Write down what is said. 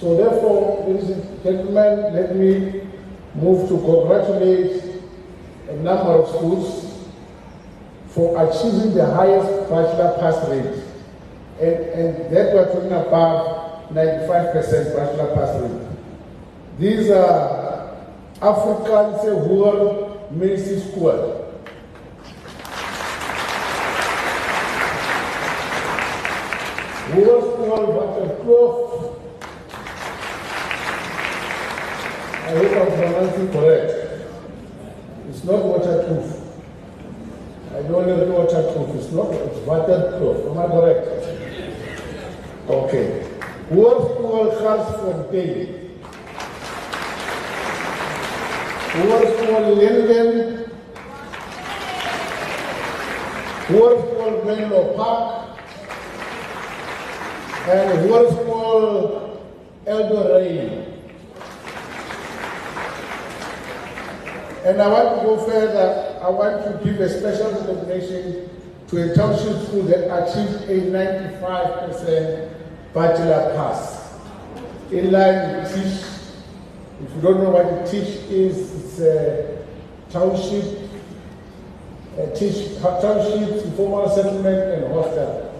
So therefore, ladies and gentlemen, let me move to congratulate a number of schools for achieving the highest bachelor pass rate. And, and that we're talking about 95% bachelor pass rate. These are African Rural Ministry School. Rural School Waterkloof. I hope I'm pronouncing correct. It's not waterproof. I don't know waterproof. It's not, it's waterproof. Am I correct? Okay. Hoërskool Garsfontein. Hoërskool Linden. Hoërskool Menlo Park. En Hoërskool Eldoraigne. And I want to go further. I want to give a special recognition to a township school that achieved a 95% bachelor pass. In line with TISH, if you don't know what TISH is, it's a township, a TISH, township, informal settlement and hostel.